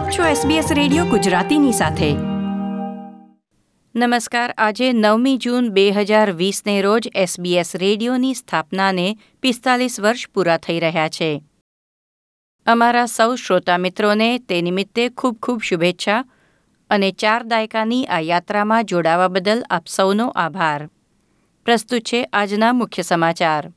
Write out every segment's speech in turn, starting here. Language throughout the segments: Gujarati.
આપ છો SBS રેડિયો ગુજરાતીની સાથે. નમસ્કાર, આજે નવમી જૂન બે હજાર વીસને રોજ SBS રેડિયોની સ્થાપનાને પિસ્તાલીસ વર્ષ પૂરા થઈ રહ્યા છે. અમારા સૌ શ્રોતા મિત્રોને તે નિમિત્તે ખૂબ ખૂબ શુભેચ્છા અને ચાર દાયકાની આ યાત્રામાં જોડાવા બદલ આપ સૌનો આભાર. પ્રસ્તુત છે આજના મુખ્ય સમાચાર.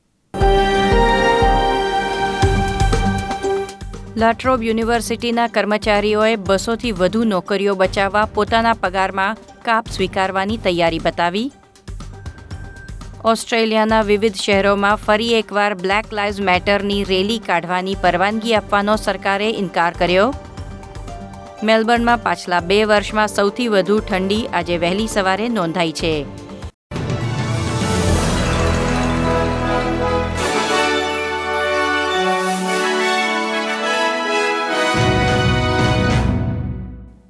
લાટ્રોબ યુનિવર્સિટીના કર્મચારીઓએ બસોથી વધુ નોકરીઓ બચાવવા પોતાના પગારમાં કાપ સ્વીકારવાની તૈયારી બતાવી. ઓસ્ટ્રેલિયાના વિવિધ શહેરોમાં ફરી એકવાર બ્લેક લાઇવ્સ મેટરની રેલી કાઢવાની પરવાનગી આપવાનો સરકારે ઇનકાર કર્યો. મેલબર્નમાં પાછલા બે વર્ષમાં સૌથી વધુ ઠંડી આજે વહેલી સવારે નોંધાઈ છે.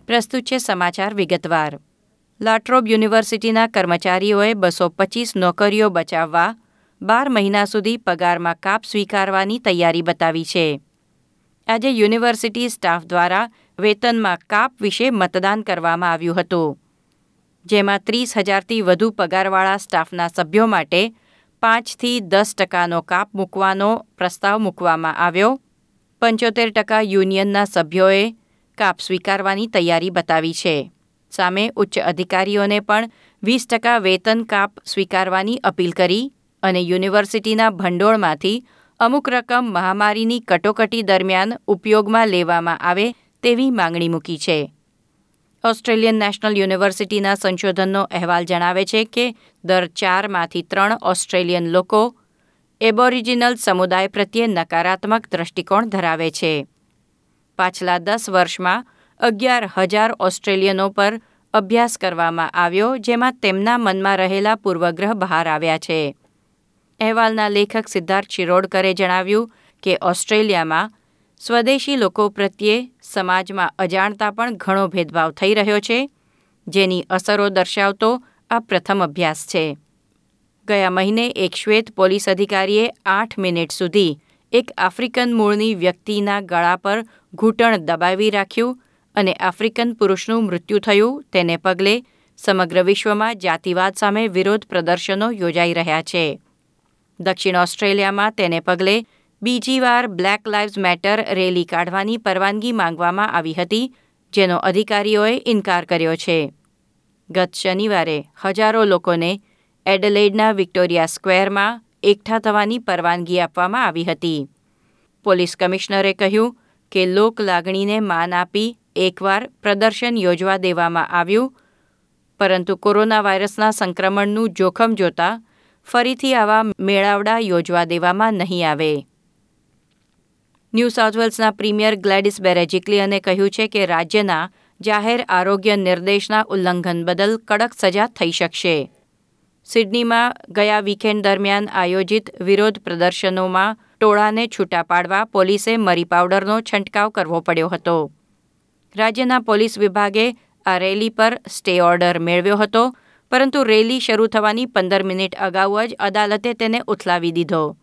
પ્રસ્તુત છે સમાચાર વિગતવાર. લાટ્રોબ યુનિવર્સિટીના કર્મચારીઓએ બસો પચીસ નોકરીઓ બચાવવા બાર મહિના સુધી પગારમાં કાપ સ્વીકારવાની તૈયારી બતાવી છે. આજે યુનિવર્સિટી સ્ટાફ દ્વારા વેતનમાં કાપ વિશે મતદાન કરવામાં આવ્યું હતું. જેમાં ત્રીસ હજારથી વધુ પગારવાળા સ્ટાફના સભ્યો માટે પાંચથી દસ ટકાનો કાપ મૂકવાનો પ્રસ્તાવ મૂકવામાં આવ્યો. પંચોતેર ટકા યુનિયનના સભ્યોએ કાપ સ્વીકારવાની તૈયારી બતાવી છે. સામે ઉચ્ચ અધિકારીઓને પણ વીસ ટકા વેતન કાપ સ્વીકારવાની અપીલ કરી અને યુનિવર્સિટીના ભંડોળમાંથી અમુક રકમ મહામારીની કટોકટી દરમિયાન ઉપયોગમાં લેવામાં આવે તેવી માંગણી મૂકી છે. ઓસ્ટ્રેલિયન નેશનલ યુનિવર્સિટીના સંશોધનનો અહેવાલ જણાવે છે કે દર ચારમાંથી ત્રણ ઓસ્ટ્રેલિયન લોકો એબોરિજિનલ સમુદાય પ્રત્યે નકારાત્મક દ્રષ્ટિકોણ ધરાવે છે. પાછલા દસ વર્ષમાં અગિયાર હજાર ઓસ્ટ્રેલિયનો પર અભ્યાસ કરવામાં આવ્યો, જેમાં તેમના મનમાં રહેલા પૂર્વગ્રહ બહાર આવ્યા છે. અહેવાલના લેખક સિદ્ધાર્થ શિરોડકરે જણાવ્યું કે ઓસ્ટ્રેલિયામાં સ્વદેશી લોકો પ્રત્યે સમાજમાં અજાણતા પણ ઘણો ભેદભાવ થઈ રહ્યો છે, જેની અસરો દર્શાવતો આ પ્રથમ અભ્યાસ છે. ગયા મહિને એક શ્વેત પોલીસ અધિકારીએ આઠ મિનિટ સુધી એક આફ્રિકન મૂળની વ્યક્તિના ગળા પર ઘૂંટણ દબાવી રાખ્યું અને આફ્રિકન પુરુષનું મૃત્યુ થયું. તેને પગલે સમગ્ર વિશ્વમાં જાતિવાદ સામે વિરોધ પ્રદર્શનો યોજાઈ રહ્યા છે. દક્ષિણ ઓસ્ટ્રેલિયામાં તેને પગલે બીજી વાર બ્લેક લાઇવ્સ મેટર રેલી કાઢવાની પરવાનગી માંગવામાં આવી હતી, જેનો અધિકારીઓએ ઇનકાર કર્યો છે. ગત શનિવારે હજારો લોકોને એડલેડના વિક્ટોરિયા સ્ક્વેરમાં એકઠા થવાની પરવાનગી આપવામાં આવી હતી. પોલીસ કમિશનરે કહ્યું કે લોક લાગણીને માન આપી એકવાર પ્રદર્શન યોજવા દેવામાં આવ્યું, પરંતુ કોરોના વાયરસના સંક્રમણનું જોખમ જોતા ફરીથી આવા મેળાવડા યોજવા દેવામાં નહીં આવે. ન્યૂ સાઉથ વેલ્સના પ્રીમિયર ગ્લેડિસ બેરેજિકલિયને કહ્યું છે કે રાજ્યના જાહેર આરોગ્ય નિર્દેશના ઉલ્લંઘન બદલ કડક સજા થઈ શકશે. સિડનીમાં ગયા વીકેન્ડ દરમિયાન આયોજિત વિરોધ પ્રદર્શનોમાં ટોળાને છૂટા પાડવા પોલીસે મરી પાવડરનો છંટકાવ કરવો પડ્યો હતો. રાજ્યના પોલીસ વિભાગે આ રેલી પર સ્ટે ઓર્ડર મેળવ્યો હતો, પરંતુ રેલી શરૂ થવાની પંદર મિનિટ અગાઉ જ અદાલતે તેને ઉથલાવી દીધો.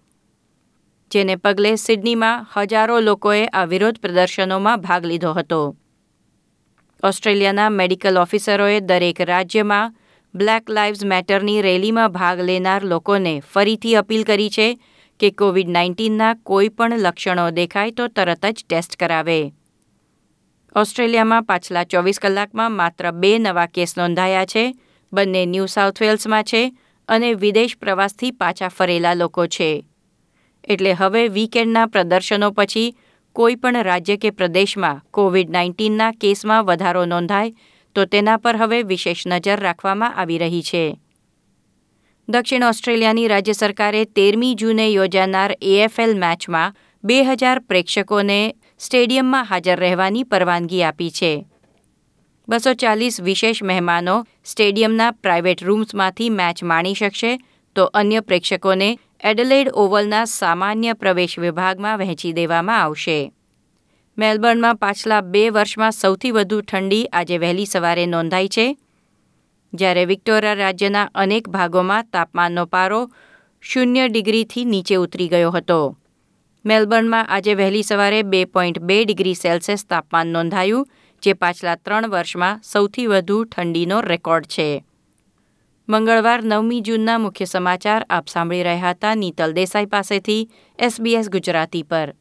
જેને પગલે સિડનીમાં હજારો લોકોએ આ વિરોધ પ્રદર્શનોમાં ભાગ લીધો હતો. ઓસ્ટ્રેલિયાના મેડિકલ ઓફિસરોએ દરેક રાજ્યમાં બ્લેક લાઇવ્સ મેટરની રેલીમાં ભાગ લેનાર લોકોને ફરીથી અપીલ કરી છે કે કોવિડ નાઇન્ટીનના કોઈ પણ લક્ષણો દેખાય તો તરત જ ટેસ્ટ કરાવે. ઓસ્ટ્રેલિયામાં પાછલા ચોવીસ કલાકમાં માત્ર બે નવા કેસ નોંધાયા છે. બંને ન્યૂ સાઉથ વેલ્સમાં છે અને વિદેશ પ્રવાસથી પાછા ફરેલા લોકો છે. એટલે હવે વીકેન્ડના પ્રદર્શનો પછી કોઈ પણ રાજ્ય કે પ્રદેશમાં કોવિડ નાઇન્ટીનના કેસમાં વધારો નોંધાય તો તેના પર હવે વિશેષ નજર રાખવામાં આવી રહી છે. દક્ષિણ ઓસ્ટ્રેલિયાની રાજ્ય સરકારે તેરમી જૂને યોજાનાર એએફએલ મેચમાં બે હજાર પ્રેક્ષકોને સ્ટેડિયમમાં હાજર રહેવાની પરવાનગી આપી છે. બસો ચાલીસ વિશેષ મહેમાનો સ્ટેડિયમના પ્રાઇવેટ રૂમ્સમાંથી મેચ માણી શકશે તો અન્ય પ્રેક્ષકોને એડલેડ ઓવલના સામાન્ય પ્રવેશ વિભાગમાં વહેંચી દેવામાં આવશે. મેલબર્નમાં પાછલા બે વર્ષમાં સૌથી વધુ ઠંડી આજે વહેલી સવારે નોંધાઈ છે. જ્યારે વિક્ટોરિયા રાજ્યના અનેક ભાગોમાં તાપમાનનો પારો શૂન્ય ડિગ્રીથી નીચે ઉતરી ગયો હતો. મેલબર્નમાં આજે વહેલી સવારે બે પોઈન્ટ બે ડિગ્રી સેલ્સિયસ તાપમાન નોંધાયું, જે પાછલા ત્રણ વર્ષમાં સૌથી વધુ ઠંડીનો રેકોર્ડ છે. મંગળવાર નવમી જૂનના મુખ્ય સમાચાર આપ સાંભળી રહ્યા હતા નીતલ દેસાઈ પાસેથી એસબીએસ ગુજરાતી પર.